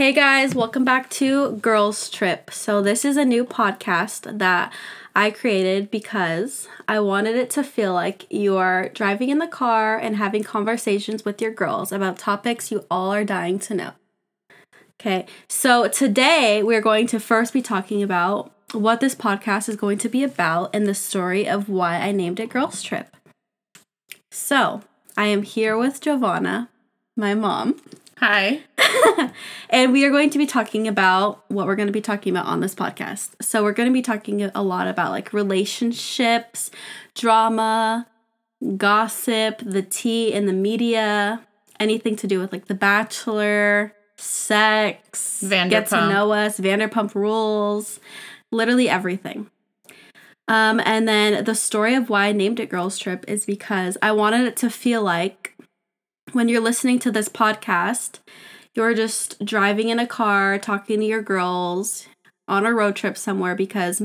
Hey guys, welcome back to Girls Trip. So, this is a new podcast that I created because I wanted it to feel like you are driving in the car and having conversations with your girls about topics you all are dying to know. Okay, so today we're going to first be talking about what this podcast is going to be about and the story of why I named it Girls Trip. So, I am here with Giovanna, my mom. Hi. and we are going to be talking about what we're going to be talking about on this podcast. So, we're going to be talking a lot about like relationships, drama, gossip, the tea in the media, anything to do with like The Bachelor, sex, Vanderpump. get to know us, Vanderpump rules, literally everything. Um, and then the story of why I named it Girls Trip is because I wanted it to feel like when you're listening to this podcast, you're just driving in a car, talking to your girls on a road trip somewhere because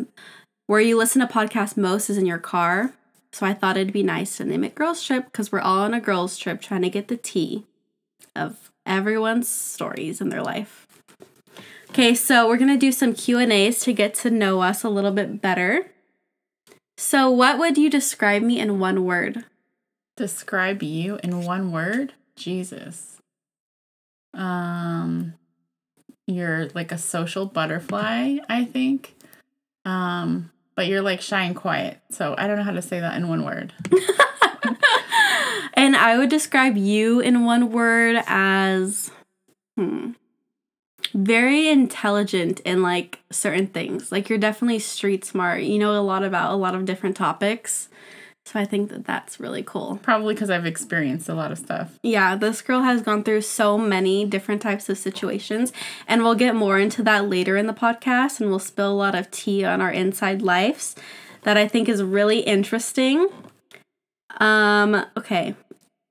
where you listen to podcasts most is in your car. So I thought it'd be nice to name it Girls Trip because we're all on a girls trip trying to get the tea of everyone's stories in their life. Okay, so we're going to do some Q&As to get to know us a little bit better. So what would you describe me in one word? Describe you in one word? Jesus. Um you're like a social butterfly, I think. Um but you're like shy and quiet. So I don't know how to say that in one word. and I would describe you in one word as hmm, very intelligent in like certain things. Like you're definitely street smart. You know a lot about a lot of different topics. So I think that that's really cool. Probably because I've experienced a lot of stuff. Yeah, this girl has gone through so many different types of situations, and we'll get more into that later in the podcast, and we'll spill a lot of tea on our inside lives that I think is really interesting. Um, okay.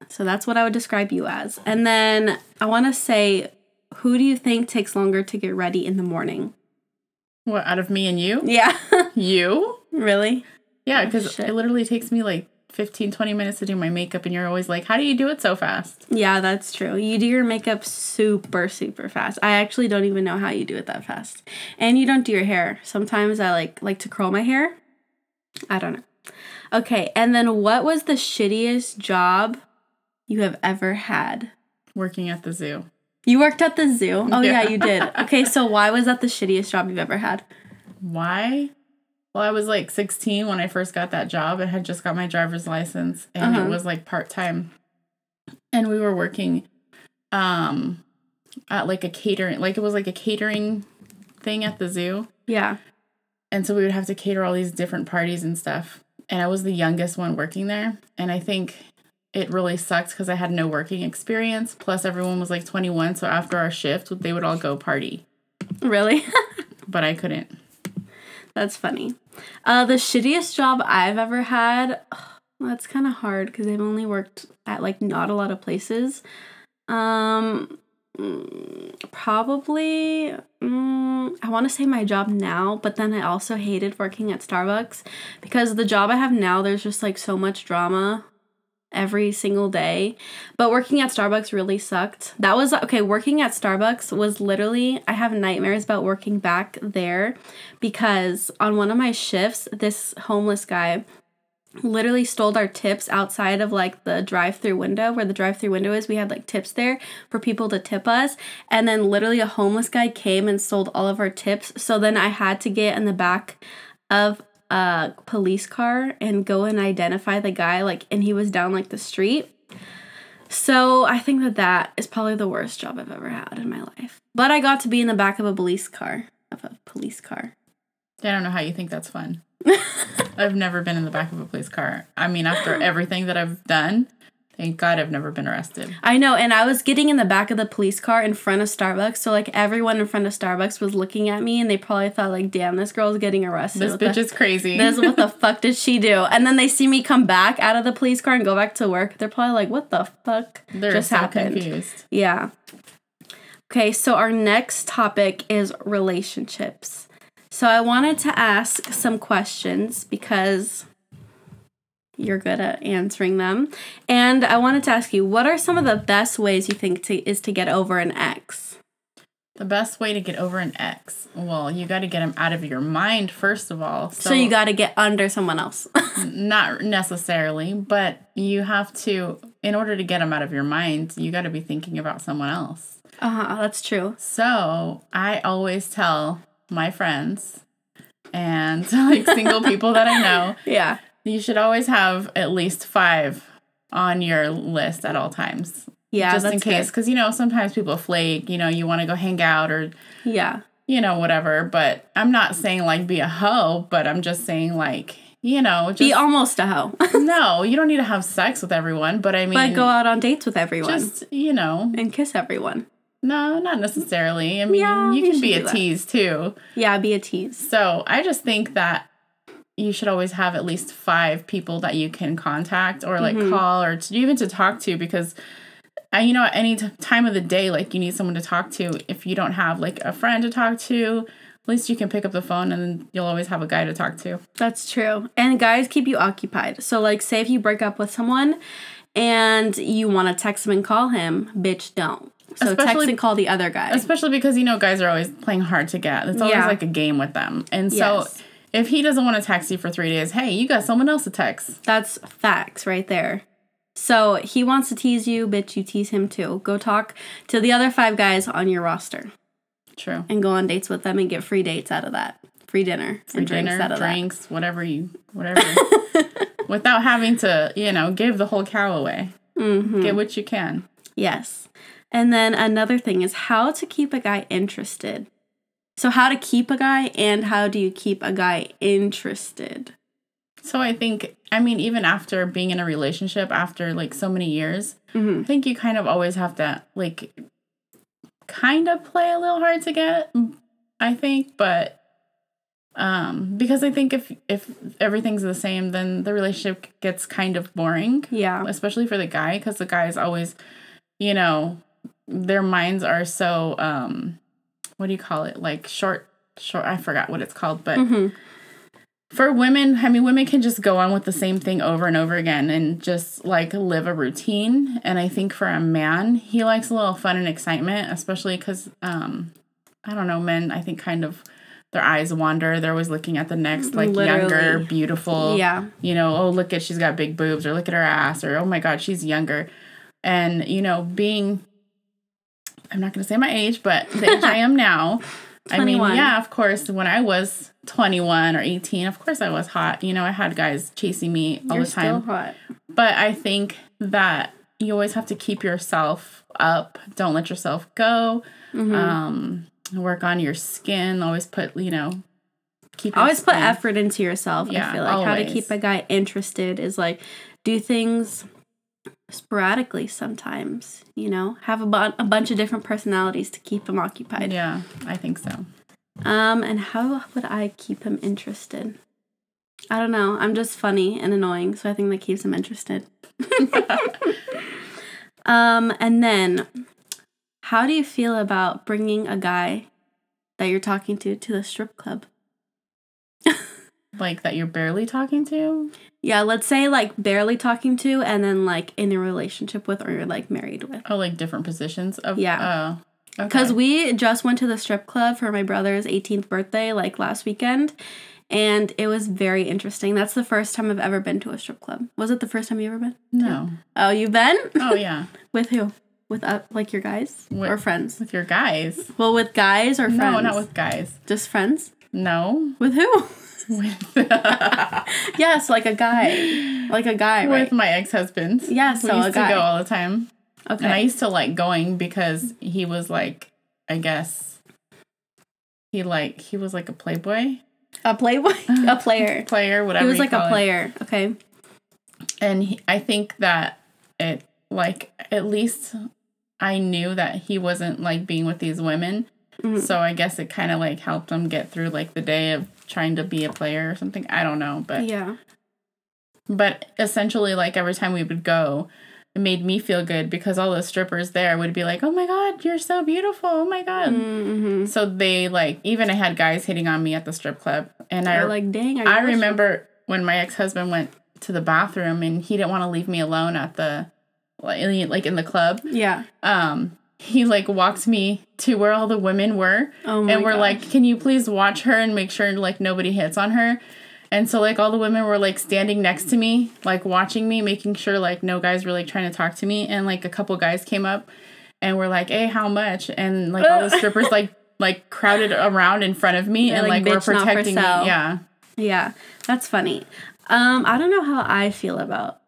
So that's what I would describe you as. And then I want to say who do you think takes longer to get ready in the morning? What, out of me and you? Yeah. You? really? Yeah, Oh, because shit. it literally takes me like 15, 20 minutes to do my makeup, and you're always like, how do you do it so fast? Yeah, that's true. You do your makeup super, super fast. I actually don't even know how you do it that fast. And you don't do your hair. Sometimes I like like to curl my hair. I don't know. Okay, and then what was the shittiest job you have ever had? Working at the zoo. You worked at the zoo. Oh yeah, Yeah. you did. Okay, so why was that the shittiest job you've ever had? Why? Well, I was like 16 when I first got that job. I had just got my driver's license and Uh-huh. it was like part time. And we were working um at like a catering like it was like a catering thing at the zoo. Yeah. And so we would have to cater all these different parties and stuff. And I was the youngest one working there. And I think it really sucked because I had no working experience. Plus, everyone was like 21. So after our shift, they would all go party. Really? But I couldn't. That's funny. Uh, the shittiest job I've ever had. That's kind of hard because I've only worked at like not a lot of places. Um, mm, probably. Mm, I want to say my job now, but then I also hated working at Starbucks because the job I have now, there's just like so much drama every single day. But working at Starbucks really sucked. That was okay, working at Starbucks was literally I have nightmares about working back there because on one of my shifts, this homeless guy literally stole our tips outside of like the drive-through window where the drive-through window is. We had like tips there for people to tip us, and then literally a homeless guy came and stole all of our tips. So then I had to get in the back of a police car and go and identify the guy like and he was down like the street. So I think that that is probably the worst job I've ever had in my life. But I got to be in the back of a police car, of a police car. I don't know how you think that's fun. I've never been in the back of a police car. I mean, after everything that I've done, thank God I've never been arrested. I know, and I was getting in the back of the police car in front of Starbucks, so like everyone in front of Starbucks was looking at me, and they probably thought like, "Damn, this girl's getting arrested." This What bitch the- is crazy. This what the fuck did she do? And then they see me come back out of the police car and go back to work. They're probably like, "What the fuck They're just so happened?" confused. Yeah. Okay, so our next topic is relationships. So I wanted to ask some questions because you're good at answering them. And I wanted to ask you, what are some of the best ways you think to is to get over an ex? The best way to get over an ex, well, you got to get him out of your mind first of all. So, you got to get under someone else. not necessarily, but you have to in order to get him out of your mind, you got to be thinking about someone else. uh huh. That's true. So, I always tell my friends and like single people that I know, Yeah. You should always have at least 5 on your list at all times. Yeah. just in case cuz you know, sometimes people flake, you know, you want to go hang out or Yeah. you know, whatever. But I'm not saying like be a hoe, but I'm just saying like, you know, just Be almost a hoe, no, you don't need to have sex with everyone. But I mean, but go out on dates with everyone just you know, and kiss everyone. no, not necessarily. I mean, Yeah, you you can be a tease too. Yeah. Be a tease. So I just think that you should always have at least five people that you can contact or like Mhm. call or to, even to talk to because. uh, you know, at any t- time of the day, like you need someone to talk to. If you don't have like a friend to talk to, at least you can pick up the phone and you'll always have a guy to talk to. That's true. And guys keep you occupied. So like say if you break up with someone and you want to text him and call him, bitch don't. So text and call the other guy. Especially because you know guys are always playing hard to get. It's always Yeah. like a game with them. And so Yes. If he doesn't want to text you for three days, hey, you got someone else to text. That's facts right there. So he wants to tease you, bitch, you tease him too. Go talk to the other five guys on your roster True. and go on dates with them and get free dates out of that. Free dinner For and drinks dinner, out of drinks, whatever you, whatever. Without having to, you know, give the whole cow away. that. hmm Get what you can. Yes. And then another thing is how to keep a guy interested. So how to keep a guy and how do you keep a guy interested? So I think, I mean, even after being in a relationship after like so many years, hmm I think you kind of always have to like kind of play a little hard to get, I think, but um because I think if if everything's the same then the relationship gets kind of boring, Yeah. especially for the guy cuz the guys always you know, their minds are so um what do you call it? Like short short I forgot what it's called, but hmm for women, I mean, women can just go on with the same thing over and over again and just like live a routine. And I think for a man, he likes a little fun and excitement, especially because, um, I don't know, men, I think kind of their eyes wander. They're always looking at the next, like younger, beautiful, Yeah. you know, oh, look at she's got big boobs, or look at her ass, or oh my God, she's younger. And, you know, being, I'm not going to say my age, but the age I am now. 21. I mean, yeah, of course, when I was 21 or 18, of course I was hot. You know, I had guys chasing me all You're the time. still hot. But I think that you always have to keep yourself up. Don't let yourself go. Mhm. Um, work on your skin. Always put, you know, keep always put effort into yourself. Yeah, I feel like how to keep a guy interested is like do things sporadically sometimes, you know, have a, bu- a bunch of different personalities to keep him occupied. Yeah, I think so. Um, and how would I keep him interested? I don't know. I'm just funny and annoying, so I think that keeps him interested. um, and then how do you feel about bringing a guy that you're talking to to the strip club? Like that you're barely talking to. Yeah, let's say like barely talking to and then like in a relationship with or you're like married with. Oh, like different positions of Yeah. Oh, okay. Because we just went to the strip club for my brother's 18th birthday like last weekend and it was very interesting. That's the first time I've ever been to a strip club. Was it the first time you ever been? no. Oh, you've been? Oh yeah, with who? With uh, like your guys With- or friends? with your guys. Well, with guys or friends? No, not with guys. just friends. No, With who? With yes, like a guy, like a guy, right? with my ex husband. Yeah, we so a used to go all the time, okay. and I used to like going because he was like, I guess, he like he was like a playboy a playboy, a player. player, whatever. He was like a call it. player. Okay. and he, I think that it like at least I knew that he wasn't like being with these women. Mhm. So I guess it kind of like helped him get through like the day of trying to be a player or something. I don't know, but Yeah. but essentially like every time we would go, it made me feel good because all the strippers there would be like, "Oh my god, you're so beautiful. Oh my god." Mm-hmm. So they like even I had guys hitting on me at the strip club and I They're like, dang. I wish- remember when my ex husband went to the bathroom and he didn't want to leave me alone at the like in the club. Yeah. Um, he like walked me to where all the women were Oh and we're gosh. like can you please watch her and make sure like nobody hits on her and so like all the women were like standing next to me like watching me making sure like no guys were like trying to talk to me and like a couple guys came up and were like hey how much and like all the strippers like like crowded around in front of me They're and like, like, were "Bitch, not for protecting me sale." yeah Yeah, that's funny. Um, I don't know how I feel about.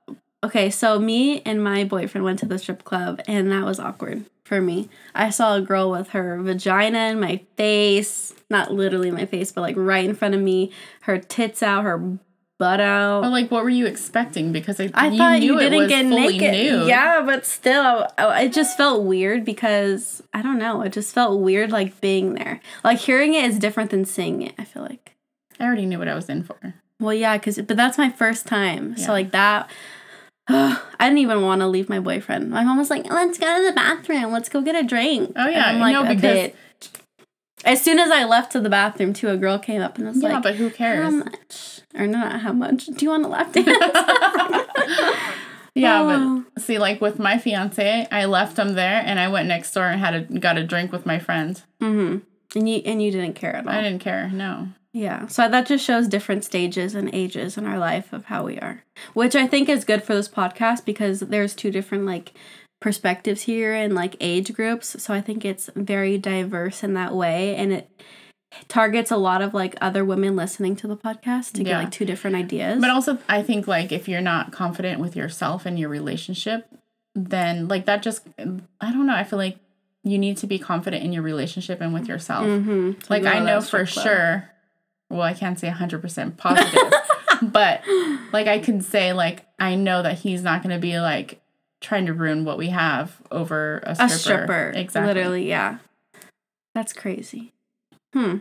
Okay, so me and my boyfriend went to the strip club, and that was awkward for me. I saw a girl with her vagina in my face, not literally my face, but like right in front of me, her tits out, her butt out. but like what were you expecting because I, I you thought knew you didn't get naked. nude. Yeah, but still, it just felt weird because I don't know. It just felt weird, like being there. Like hearing it is different than seeing it. I feel like. I already knew what I was in for Well, yeah, cause but that's my first time. Yeah. So like that, I didn't even want to leave my boyfriend. My mom was like, "Let's go to the bathroom. Let's go get a drink." Oh, yeah, And I'm know, like, because- "Okay." As soon as I left to the bathroom, too, a girl came up and was yeah like, but who cares? "How much?" Or not how much? Do you want to lap dance? Yeah, Oh. but see, like with my fiance, I left him there and I went next door and had a got a drink with my friend. mm-hmm. And you and you didn't care at all. I didn't care. No. Yeah. So that just shows different stages and ages in our life of how we are, which I think is good for this podcast because there's two different like perspectives here and like age groups. So I think it's very diverse in that way and it targets a lot of like other women listening to the podcast to get like two different ideas. But also, I think like if you're not confident with yourself and your relationship, then like that just I don't know. I feel like you need to be confident in your relationship and with yourself. mm-hmm. Like I know for sure. Well, I can't say 100% positive, but like I can say like I know that he's not going to be like trying to ruin what we have over a stripper. a stripper. Exactly. Literally, yeah. That's crazy. Hmm.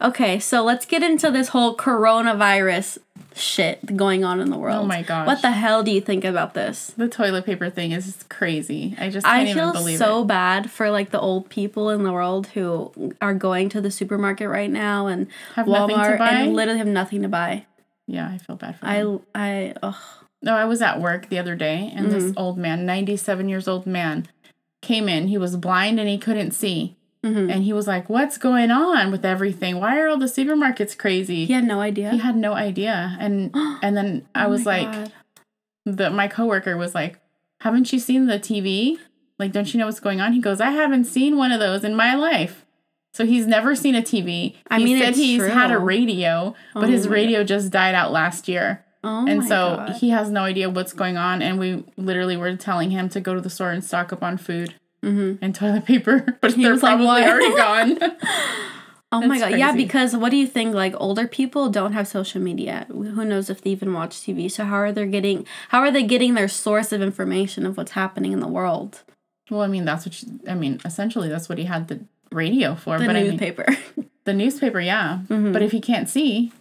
Okay, so let's get into this whole coronavirus shit going on in the world. Oh my gosh. What the hell do you think about this? The toilet paper thing is crazy. I just can't I even feel so it. bad for like the old people in the world who are going to the supermarket right now and Have nothing to Walmart buy? and literally have nothing to buy. Yeah, I feel bad for them. I I ugh. No, I was at work the other day and Mm-hmm. this old man, 97 years old man, came in. He was blind and he couldn't see. Mhm. And he was like, What's going on with everything? Why are all the supermarkets crazy? He had no idea. He had no idea. And and then I Oh was like, God. the my coworker was like, Haven't you seen the TV? Like, don't you know what's going on? He goes, I haven't seen one of those in my life. So he's never seen a TV. He I mean, said he's had a radio, but Oh his radio just died out last year. oh and so God. he has no idea what's going on. And we literally were telling him to go to the store and stock up on food Mhm. and toilet paper, but He they're like, probably "What?" already gone. Oh my god. Yeah, because what do you think like older people don't have social media. Who knows if they even watch TV. So how are they getting how are they getting their source of information of what's happening in the world? well, I mean, that's what you, I mean. Essentially, that's what he had the radio for. The but I mean, newspaper. the newspaper, yeah. Mhm. But if he can't see,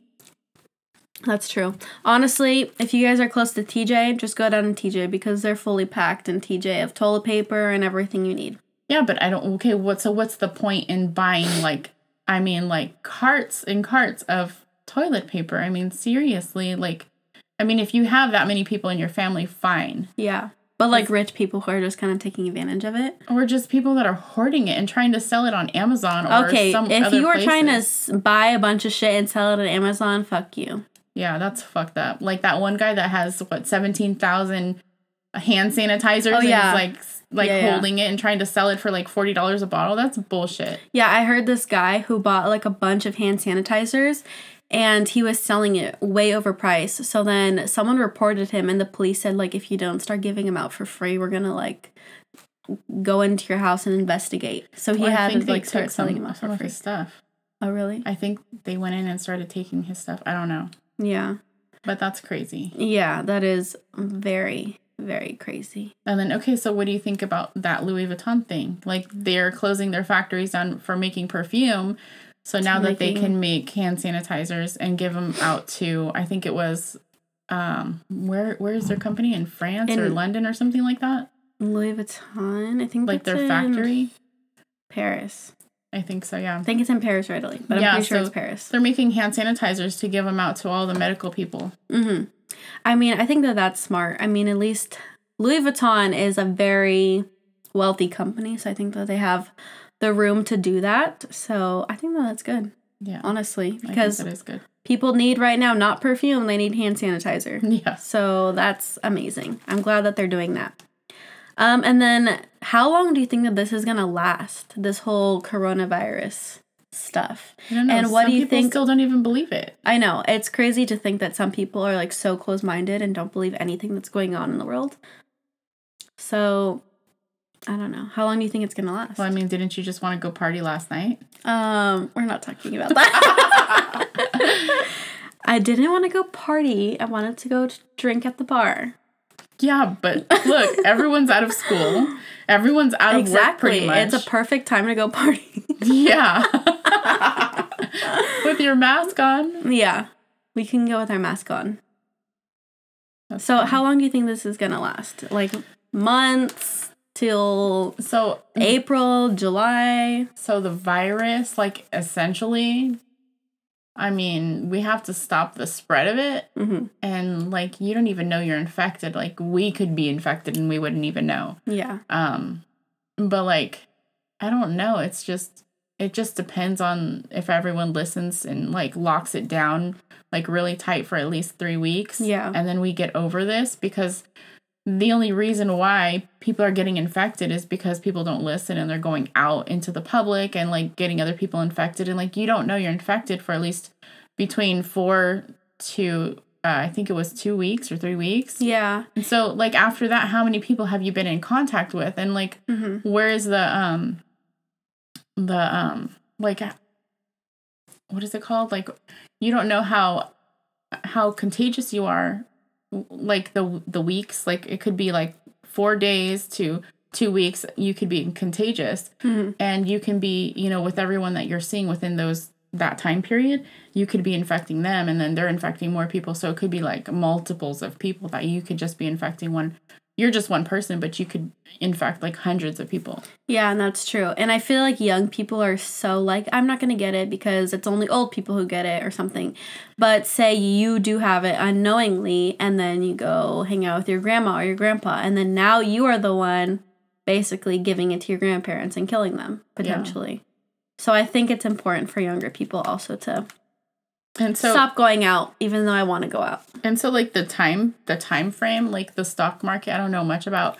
That's true. Honestly, if you guys are close to TJ, just go down to TJ because they're fully packed in TJ of toilet paper and everything you need. yeah. But I don't. Okay, what? So what's the point in buying like? I mean, like carts and carts of toilet paper. I mean, seriously, like. I mean, if you have that many people in your family, fine. Yeah. But like rich people who are just kind of taking advantage of it. Or just people that are hoarding it and trying to sell it on Amazon or Okay, some if you are trying to buy a bunch of shit and sell it on Amazon, fuck you. Yeah, that's fucked up. Like that one guy that has what seventeen thousand hand sanitizers. Oh, and yeah. like like Yeah, yeah. holding it and trying to sell it for like forty dollars a bottle. That's bullshit. Yeah, I heard this guy who bought like a bunch of hand sanitizers and he was selling it way overpriced. So then someone reported him and the police said like if you don't start giving them out for free, we're going to like go into your house and investigate. So he Well, had to like start selling some, them out for of free. his stuff. Oh, really? I think they went in and started taking his stuff. I don't know, Yeah. but that's crazy. Yeah, that is very very crazy. And then okay, so what do you think about that Louis Vuitton thing? Like they're closing their factories down for making perfume. So now that they can make hand sanitizers and give them out to, I think it was, um, where where is their company in France or London or something like that? Louis Vuitton, I think Like their in factory. Paris. I think so. Yeah, I think it's in Paris or Italy, but Yeah, I'm pretty sure so- it's Paris. they're making hand sanitizers to give them out to all the medical people. hmm I mean, I think that that's smart. I mean, at least Louis Vuitton is a very wealthy company, so I think that they have the room to do that. So I think that that's good, Yeah. honestly, because that is good. people need right now not perfume, they need hand sanitizer. Yeah. So that's amazing. I'm glad that they're doing that. Um, and then how long do you think that this is gonna last? This whole coronavirus stuff. I don't know. And what Some do you people think- Still don't even believe it. I know it's crazy to think that some people are like so close minded and don't believe anything that's going on in the world. So I don't know. How long do you think it's gonna last? Well, I mean, didn't you just want to go party last night? Um, we're not talking about that. I didn't want to go party. I wanted to go drink at the bar. Yeah, but look, everyone's out of school. Everyone's out of work pretty much. It's a perfect time to go party. yeah. With your mask on. yeah. We can go with our mask on. That's So, fine. how long do you think this is going to last? Like months till So April, July? so the virus, like essentially, I mean, we have to stop the spread of it. hmm And like you don't even know you're infected. Like we could be infected and we wouldn't even know. Yeah. Um but like I don't know. It's just it just depends on if everyone listens and like locks it down like really tight for at least 3 weeks. Yeah. And then we get over this because the only reason why people are getting infected is because people don't listen and they're going out into the public and like getting other people infected and like you don't know you're infected for at least between 4 to uh, I think it was 2 weeks or 3 weeks. Yeah. And so like after that how many people have you been in contact with and like hmm where is the um the um like what is it called like you don't know how how contagious you are like the the weeks like it could be like 4 days to 2 weeks you could be contagious. Hmm and you can be you know with everyone that you're seeing within those that time period you could be infecting them and then they're infecting more people. So it could be like multiples of people that you could just be infecting one you're just one person but you could infect like hundreds of people Yeah, and that's true. And I feel like young people are so like, I'm not going to get it because it's only old people who get it or something. But say you do have it unknowingly, and then you go hang out with your grandma or your grandpa, and then now you are the one basically giving it to your grandparents and killing them potentially. Yeah. So I think it's important for younger people also to and so stop going out, even though I want to go out. and so like the time the time frame like the stock market i don't know much about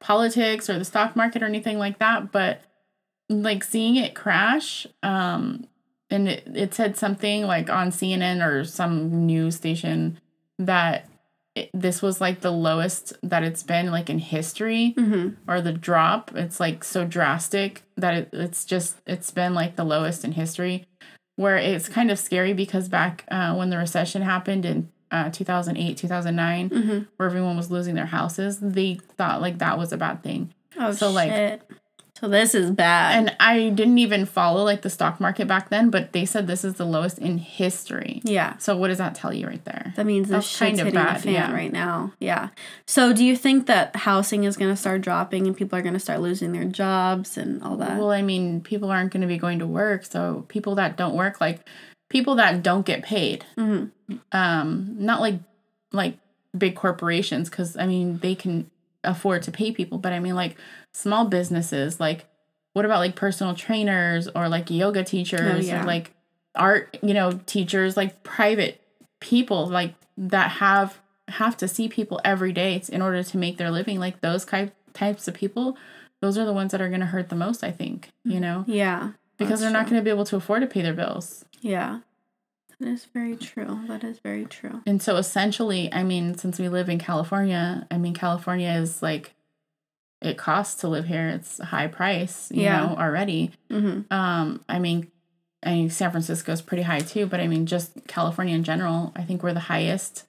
politics or the stock market or anything like that but like seeing it crash um and it, it said something like on cnn or some news station that it, this was like the lowest that it's been like in history hmm or the drop. It's like so drastic that it, it's just it's been like the lowest in history where it's kind of scary because back uh, when the recession happened in uh, 2008 2009 hmm where everyone was losing their houses they thought like that was a bad thing Oh, So, like- shit. So this is bad. and i didn't even follow like the stock market back then but they said this is the lowest in history yeah. so what does that tell you right there That means the That's shit's kind of hitting bad, the fan yeah. right now. Yeah. So do you think that housing is going to start dropping and people are going to start losing their jobs and all that? Well, I mean, people aren't going to be going to work, so people that don't work, like people that don't get paid, hmm um, not like like big corporations, because I mean they can afford to pay people, but I mean like small businesses, like what about like personal trainers or like yoga teachers yeah. or like art, you know, teachers, like private people, like that have have to see people every day in order to make their living, like those type types of people. Those are the ones that are going to hurt the most, I think, you mm, know, Yeah. because they're not going to be able to afford to pay their bills. Yeah. That is very true. That is very true. And so essentially, I mean, since we live in California, I mean, California is like, it costs to live here. It's a high price, you Yeah. know, already. hmm Um, I mean, I mean, San Francisco is pretty high too, but I mean, just California in general, I think we're the highest.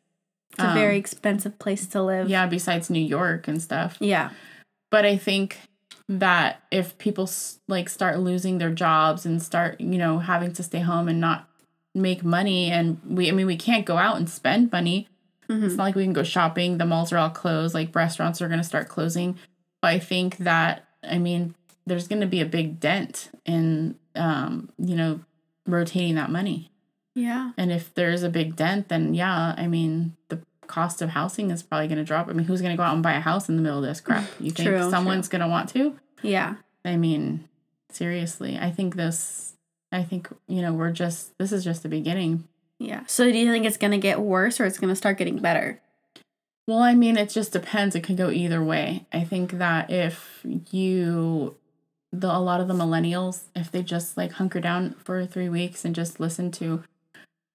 It's a Um, very expensive place to live. Yeah, besides New York and stuff. Yeah. But I think that if people like start losing their jobs and start, you know, having to stay home and not make money, and we, I mean, we can't go out and spend money. hmm It's not like we can go shopping. The malls are all closed. Like restaurants are going to start closing. But I think that, I mean, there's going to be a big dent in, um, you know, rotating that money. Yeah. And if there's a big dent, then yeah, I mean, the cost of housing is probably going to drop. I mean, who's going to go out and buy a house in the middle of this crap? You think True, someone's going to want to? Yeah. I mean, seriously, I think this, I think, you know, we're just, this is just the beginning. Yeah. So do you think it's gonna get worse or it's gonna start getting better? Well, I mean, it just depends. It could go either way. I think that if you, the a lot of the millennials, if they just like hunker down for three weeks and just listen to,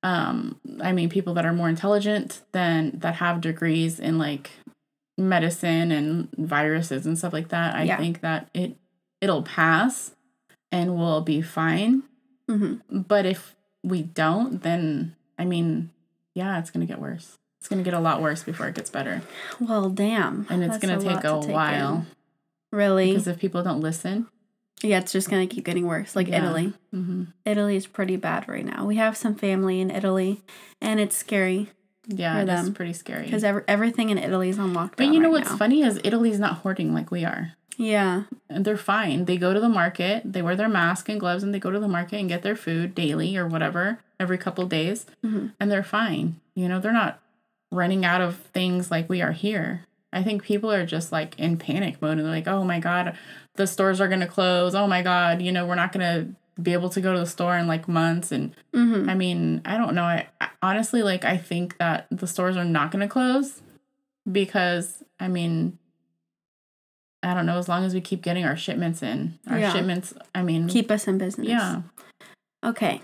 um, I mean, people that are more intelligent than that have degrees in like medicine and viruses and stuff like that, I Yeah. think that it it'll pass and we'll be fine. Mm-hmm. But if we don't, then I mean, yeah, it's gonna get worse. It's gonna get a lot worse before it gets better, Well, damn. and it's gonna take a to while in. Really? because if people don't listen, yeah, it's just gonna keep getting worse. Like Yeah. Italy. hmm Italy is pretty bad right now. We have some family in Italy, and it's scary yeah, that's pretty scary. because every, everything in Italy is on lockdown. But you know right what's now. funny is Italy's not hoarding like we are. Yeah. And they're fine. They go to the market, they wear their mask and gloves, and they go to the market and get their food daily or whatever every couple days, Mhm. and they're fine. You know, they're not running out of things like we are here. I think people are just like in panic mode and they're like, oh my God, the stores are going to close. Oh my God, you know, we're not going to be able to go to the store in like months. And Mm-hmm. I mean, I don't know. I, I honestly like, I think that the stores are not going to close because, I mean, I don't know, as long as we keep getting our shipments in, our Yeah. shipments, I mean, Keep us in business. yeah. Okay.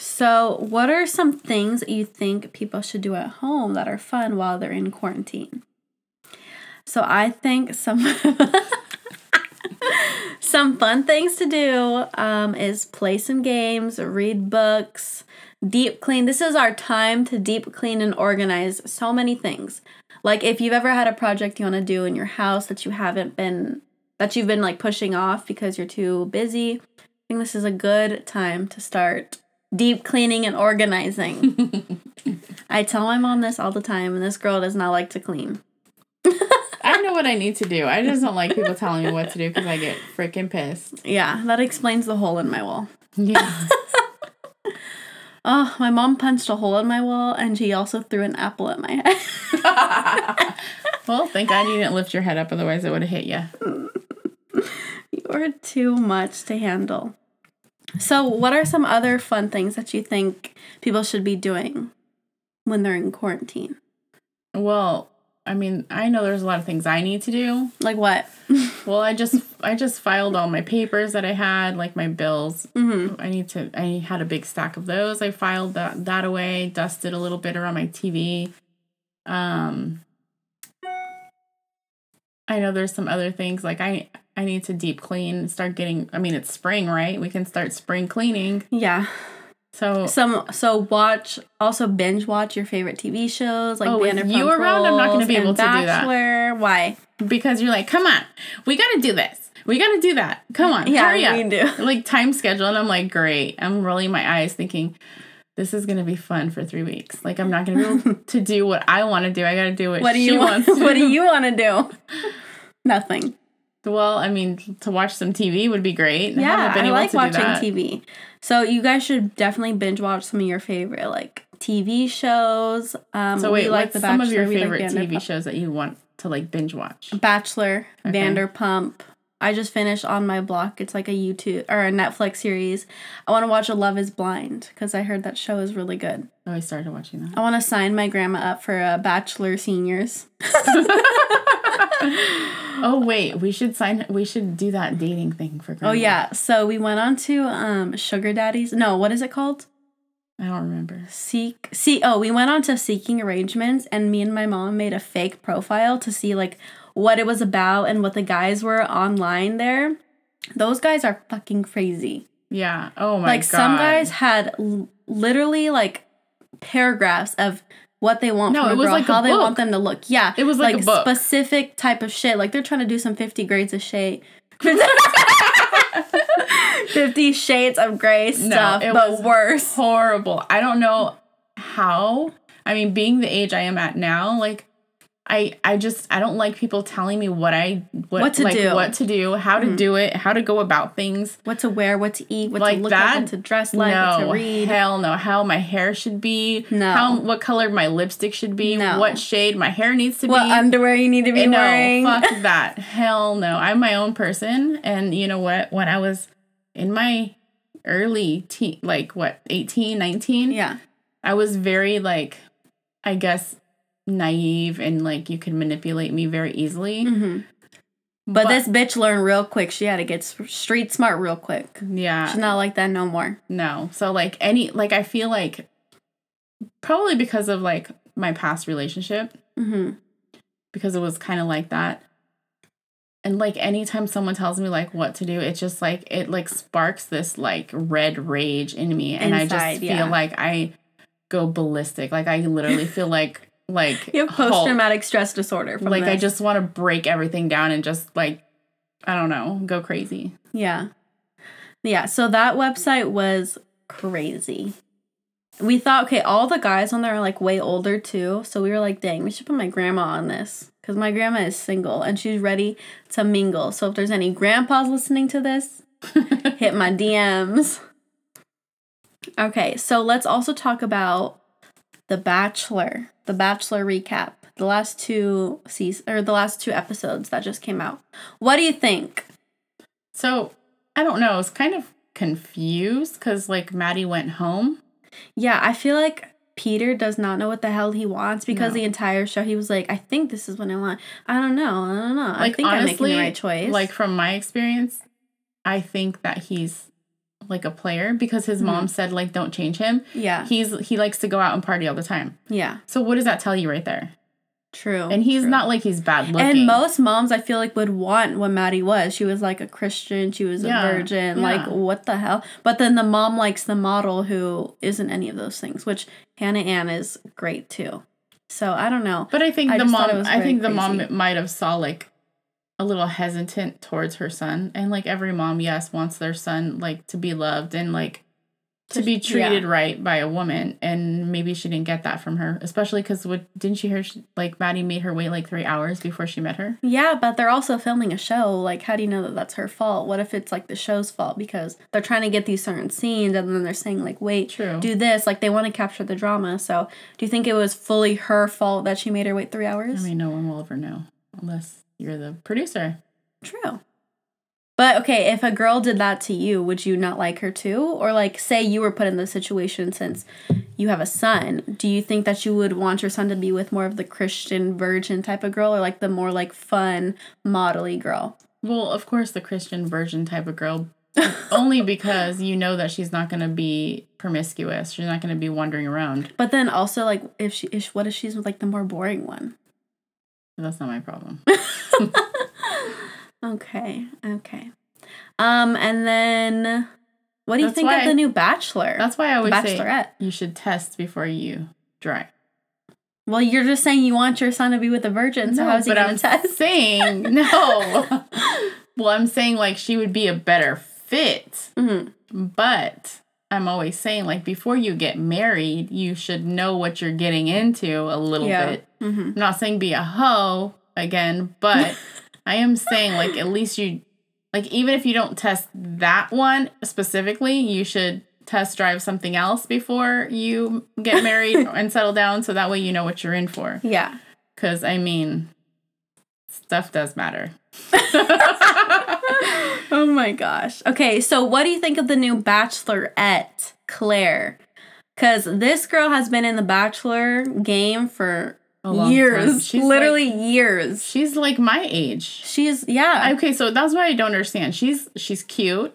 So, what are some things that you think people should do at home that are fun while they're in quarantine? So, I think some some fun things to do um, is play some games, read books, deep clean. This is our time to deep clean and organize so many things. Like if you've ever had a project you want to do in your house that you haven't been that you've been like pushing off because you're too busy, I think this is a good time to start deep cleaning and organizing. I tell my mom this all the time, and this girl does not like to clean. I know what I need to do. I just don't like people telling me what to do because I get freaking pissed. Yeah, that explains the hole in my wall. Yeah. Oh, my mom punched a hole in my wall, and she also threw an apple at my head. well, thank God you didn't lift your head up, otherwise it would have hit you. You're too much to handle. So, what are some other fun things that you think people should be doing when they're in quarantine? Well, I mean, I know there's a lot of things I need to do. Like what? Well, I just I just filed all my papers that I had, like my bills. Mm-hmm. I need to. I had a big stack of those. I filed that that away, dusted a little bit around my TV. Um, I know there's some other things like I I need to deep clean, start getting. I mean, it's spring, right? We can start spring cleaning. Yeah. So Some so watch also binge watch your favorite TV shows like Oh, Vanderpump you around, I'm not gonna be able to do that. Why? because you're like, come on, we got to do this. We got to do that. Come on, Yeah, hurry up. we do. Like time schedule, and I'm like, great. I'm rolling my eyes, thinking this is gonna be fun for three weeks. Like I'm not gonna be able to do what I want to do. I got to do what, What do she you want? wants. To. What do you want to do? Nothing. Well, I mean, to watch some TV would be great. Yeah, I able like to watching. TV. So you guys should definitely binge watch some of your favorite like TV shows. Um, So wait, like what's The some of your favorite like TV shows that you want to like binge watch? Bachelor, Okay. Vanderpump. I just finished on my block. It's like a YouTube or a Netflix series. I want to watch A Love Is Blind because I heard that show is really good. Oh, I started watching that. I want to sign my grandma up for a Bachelor Seniors. Oh wait, we should sign. We should do that dating thing for. Oh yeah, so we went on to um Sugar Daddies. No, what is it called? I don't remember. Seek see oh, we went on to Seeking Arrangements and me and my mom made a fake profile to see like what it was about and what the guys were online there. Those guys are fucking crazy. Yeah. Oh my like god. Like some guys had l- literally like paragraphs of what they want No, from a it was girl, like a how they want them to look. Yeah, It was like a book. specific type of shit. Like they're trying to do some Fifty Grades of Shade. Fifty Shades of Grey stuff, it but was worse. horrible. I don't know how. I mean, being the age I am at now, like I I just I don't like people telling me what I what, What to like, do. Mm-hmm. what to do, how to do it, how to go about things. What to wear, what to eat, what Like to look that? like, what to dress like, what to read. hell no. How my hair should be. No. How what color my lipstick should be. No. What shade my hair needs to What be. What underwear you need to be Eh, no, wearing. fuck that. Hell no. I'm my own person. And you know what? When I was in my early teen, like what, 18, 19, Yeah. I was very like, I guess, naive and like you can manipulate me very easily. hmm But, this bitch learned real quick. She had to get street smart real quick. yeah, She's not like that no more. no. So like any, like I feel like probably because of like my past relationship, hmm because it was kind of like that. And like anytime someone tells me like what to do, it's just like it like sparks this like red rage in me, and I just feel yeah. like I go ballistic. Like I literally feel like like You have post traumatic stress disorder. From like I just want to break everything down and just like I don't know, go crazy. Yeah. Yeah. So that website was crazy. We thought, okay, all the guys on there are like way older too. So we were like, dang, we should put my grandma on this. Because my grandma is single and she's ready to mingle. So if there's any grandpas listening to this, hit my DMs. Okay, so let's also talk about The Bachelor. The Bachelor recap. The last two seasons or the last two episodes that just came out. What do you think? So I don't know. I was kind of confused because like Maddie went home. Yeah, I feel like Peter does not know what the hell he wants because No. the entire show he was like, I think this is what I want. I don't know. I don't know. I think honestly, I'm making the right choice. Like from my experience, I think that he's like a player because his Mm-hmm. mom said like don't change him. yeah, He's he likes to go out and party all the time. yeah, So what does that tell you right there? true. And he's true. not like he's bad looking. And most moms, I feel like, would want what Maddie was. She was like a Christian. She was Yeah, a virgin. Like, what the hell? But then the mom likes the model who isn't any of those things, which Hannah Ann is great too. So I don't know. But I think I the mom I think the mom might have saw like a little hesitant towards her son. And like every mom, yes, wants their son like to be loved and like to be Yeah. treated right by a woman. And maybe she didn't get that from her, especially because what didn't she hear? She, like Maddie made her wait like three hours before she met her. Yeah, but they're also filming a show. Like, how do you know that that's her fault? What if it's like the show's fault because they're trying to get these certain scenes and then they're saying, like, wait, True. do this. Like, they want to capture the drama. So, do you think it was fully her fault that she made her wait three hours? I mean, no one will ever know unless you're the producer. True. But okay, if a girl did that to you, would you not like her too? Or like say you were put in this situation since you have a son, do you think that you would want your son to be with more of the Christian virgin type of girl or like the more like fun modelly girl? Well, of course, the Christian virgin type of girl, only because you know that she's not going to be promiscuous. She's not going to be wandering around. But then also like if she if what if she's with like the more boring one? That's not my problem. Okay, okay. Um and then what do you That's think of the new Bachelor? That's why I always say Bachelorette. you should test before you try. Well, you're just saying you want your son to be with a virgin, so how's he gonna I'm test? saying no. well, I'm saying like she would be a better fit, Mhm. but I'm always saying like before you get married, you should know what you're getting into a little Yeah. bit. Mm-hmm. I'm not saying be a hoe again, but I am saying like at least you like even if you don't test that one specifically, you should test drive something else before you get married and settle down so that way you know what you're in for. Yeah. Cuz I mean stuff does matter. Oh my gosh. Okay, so what do you think of the new Bachelorette, Clare? Because this girl has been in the Bachelor game for A long time. Years, She's literally years. She's like my age. She's yeah. Okay, so that's why I don't understand. She's she's cute.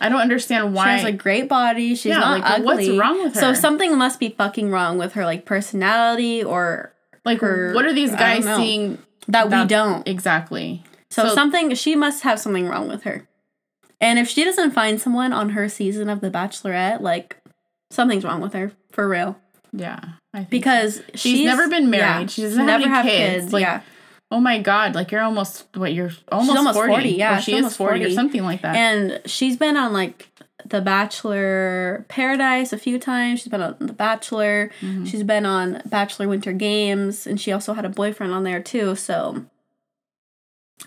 I don't understand why. she has a great body. She's Yeah, not like, what's wrong with her? So something must be fucking wrong with her, like personality or like her- what are these guys seeing that, we don't. exactly? So, so- something she must have something wrong with her. And if she doesn't find someone on her season of The Bachelorette, like something's wrong with her for real. Yeah. Think so. Because She's never been married. She doesn't have any kids. Like, yeah. Oh my god, like you're almost what you're almost, almost 40. 40, yeah, she she's is almost 40, 40. or something like that. And she's been on like The Bachelor Paradise a few times. She's been on The Bachelor. Mm-hmm. She's been on Bachelor Winter Games, and she also had a boyfriend on there too. So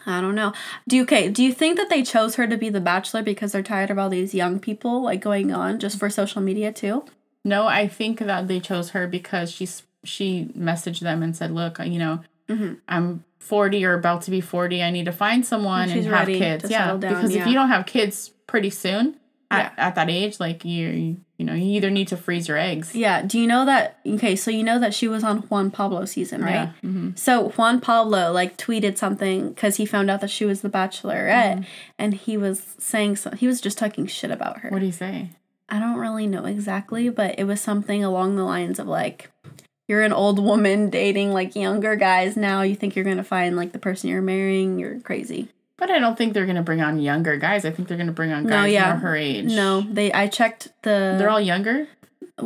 I don't know. Do you okay? Do you think that they chose her to be the Bachelor because they're tired of all these young people like going on just for social media too? No, I think that they chose her because she's she messaged them and said, "Look, you know, Mhm. I'm 40 or about to be 40. I need to find someone And and, have kids." Yeah, down, because yeah. if you don't have kids pretty soon at, Yeah. at that age, like you, you you know, you either need to freeze your eggs. Yeah. Do you know that? Okay, so you know that she was on Juan Pablo season, right? Yeah. hmm So Juan Pablo like tweeted something because he found out that she was the Bachelorette, and he was saying so, he was just talking shit about her. What do you say? I don't really know exactly, but it was something along the lines of like, you're an old woman dating like younger guys now. You think you're gonna find like the person you're marrying? You're crazy. But I don't think they're gonna bring on younger guys. I think they're gonna bring on No, guys yeah. more her age. No, they. I checked the. they're all younger.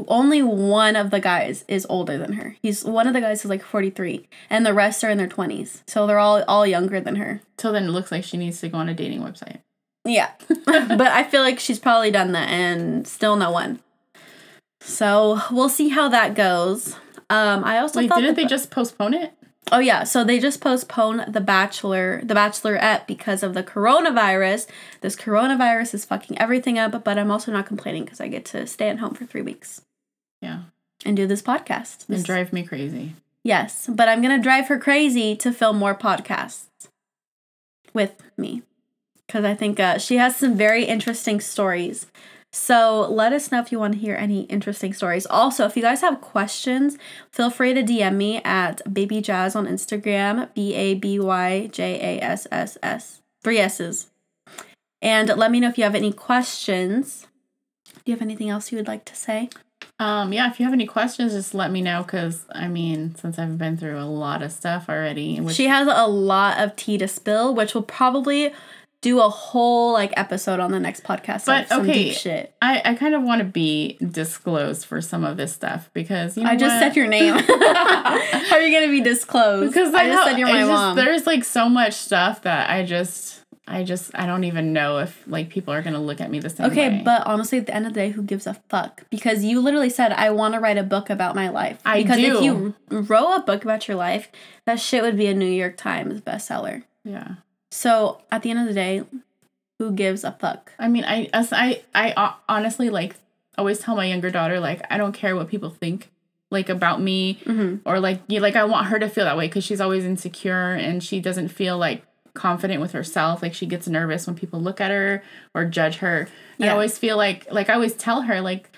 only one of the guys is older than her. He's one of the guys is like 43, and the rest are in their 20s. So they're all all younger than her. So then it looks like she needs to go on a dating website. Yeah. but I feel like she's probably done that and still no one. So we'll see how that goes. Um, I also Wait, thought didn't the- they just postpone it? Oh yeah, so they just postponed the Bachelor, the Bachelorette because of the coronavirus. This coronavirus is fucking everything up, but I'm also not complaining because I get to stay at home for three weeks Yeah, and do this podcast. and This- drive me crazy. Yes, but I'm gonna drive her crazy to film more podcasts with me because I think uh, she has some very interesting stories. So let us know if you want to hear any interesting stories. Also, if you guys have questions, feel free to DM me at Baby Jazz on Instagram, B A B Y J A S S S, three S's. And let me know if you have any questions. Do you have anything else you would like to say? Um, yeah, if you have any questions, just let me know. Cause I mean, since I've been through a lot of stuff already, which She has a lot of tea to spill, which will probably do a whole like episode on the next podcast. But, okay. I, I kind of want to be disclosed for some of this stuff because you know I just what? said your name. How are you gonna be disclosed? because I just said you're my just- mom. There's like so much stuff that I just I just I don't even know if like people are gonna look at me the same Okay, way. but honestly, at the end of the day, who gives a fuck? Because you literally said, I want to write a book about my life. I because if do. you wrote a book about your life, that shit would be a New York Times bestseller. yeah. So at the end of the day, who gives a fuck? I mean, I as I I uh, honestly like always tell my younger daughter like I don't care what people think like about me Mm-hmm. or like you like I want her to feel that way because she's always insecure and she doesn't feel like confident with herself. Like she gets nervous when people look at her or judge her. And I always feel like like I always tell her like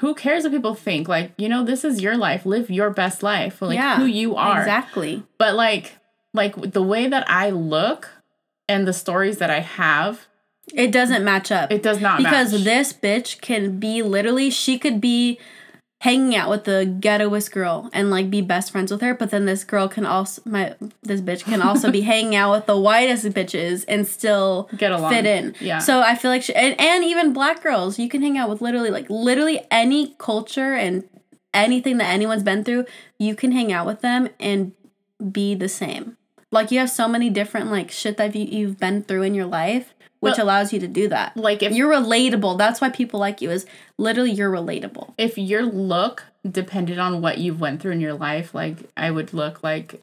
who cares what people think? Like you know this is your life. Live your best life. Like Yeah, who you are. Exactly. but like like the way that I look and the stories that I have It doesn't match up. it does not because match. this bitch can be literally she could be hanging out with the ghettoest girl and like be best friends with her but then this girl can also my this bitch can also be hanging out with the whitest bitches and still Get along. fit in Yeah. so i feel like she, and, and even black girls you can hang out with literally like literally any culture and anything that anyone's been through you can hang out with them and be the same like you have so many different like shit that you, you've been through in your life which Well, allows you to do that like if you're relatable. That's why people like you. Is literally you're relatable. if your look depended on what you've went through in your life, like I would look like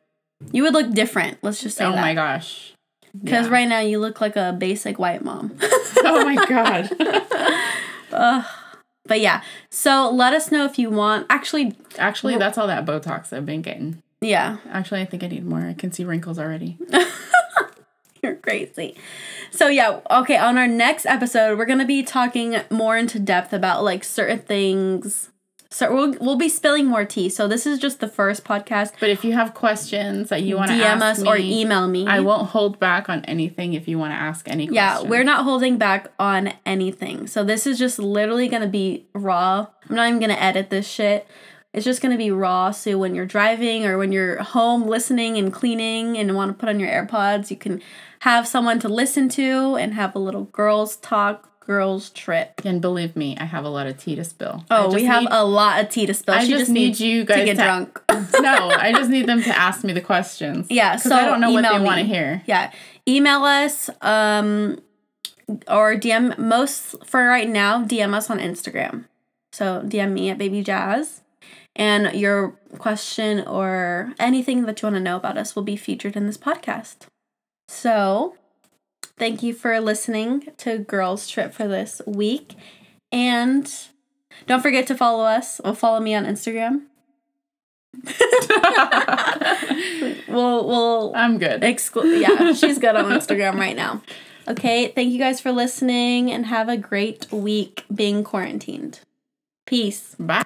You would look different. Let's just say oh that. my gosh. Because Yeah. right now you look like a basic white mom. oh my god. but yeah. So let us know if you want. Actually, Actually, that's all that Botox I've been getting. Yeah, Actually, I think I need more. I can see wrinkles already. you're crazy. So yeah, okay. On our next episode, we're gonna be talking more into depth about like certain things. So we'll we'll be spilling more tea. So this is just the first podcast. But if you have questions that you want to DM ask us me, or email me. I won't hold back on anything if you want to ask any Yeah, questions. we're not holding back on anything. So this is just literally gonna be raw. I'm not even gonna edit this shit. It's just gonna be raw. So when you're driving or when you're home listening and cleaning and want to put on your AirPods, you can have someone to listen to and have a little girls talk girls trip. And believe me, I have a lot of tea to spill. Oh, we have need- a lot of tea to spill. I she just just need you guys to get to- drunk. no, I just need them to ask me the questions. Yeah, so I don't know what they want to hear. Yeah, email us um, or DM most for right now. DM us on Instagram. So DM me at Baby Jazz, and your question or anything that you want to know about us will be featured in this podcast. So, thank you for listening to Girls Trip for this week, and don't forget to follow us. Or follow me on Instagram. we'll we'll I'm good. Exclu- yeah, she's good on Instagram right now. Okay, thank you guys for listening and have a great week being quarantined. Peace. Bye.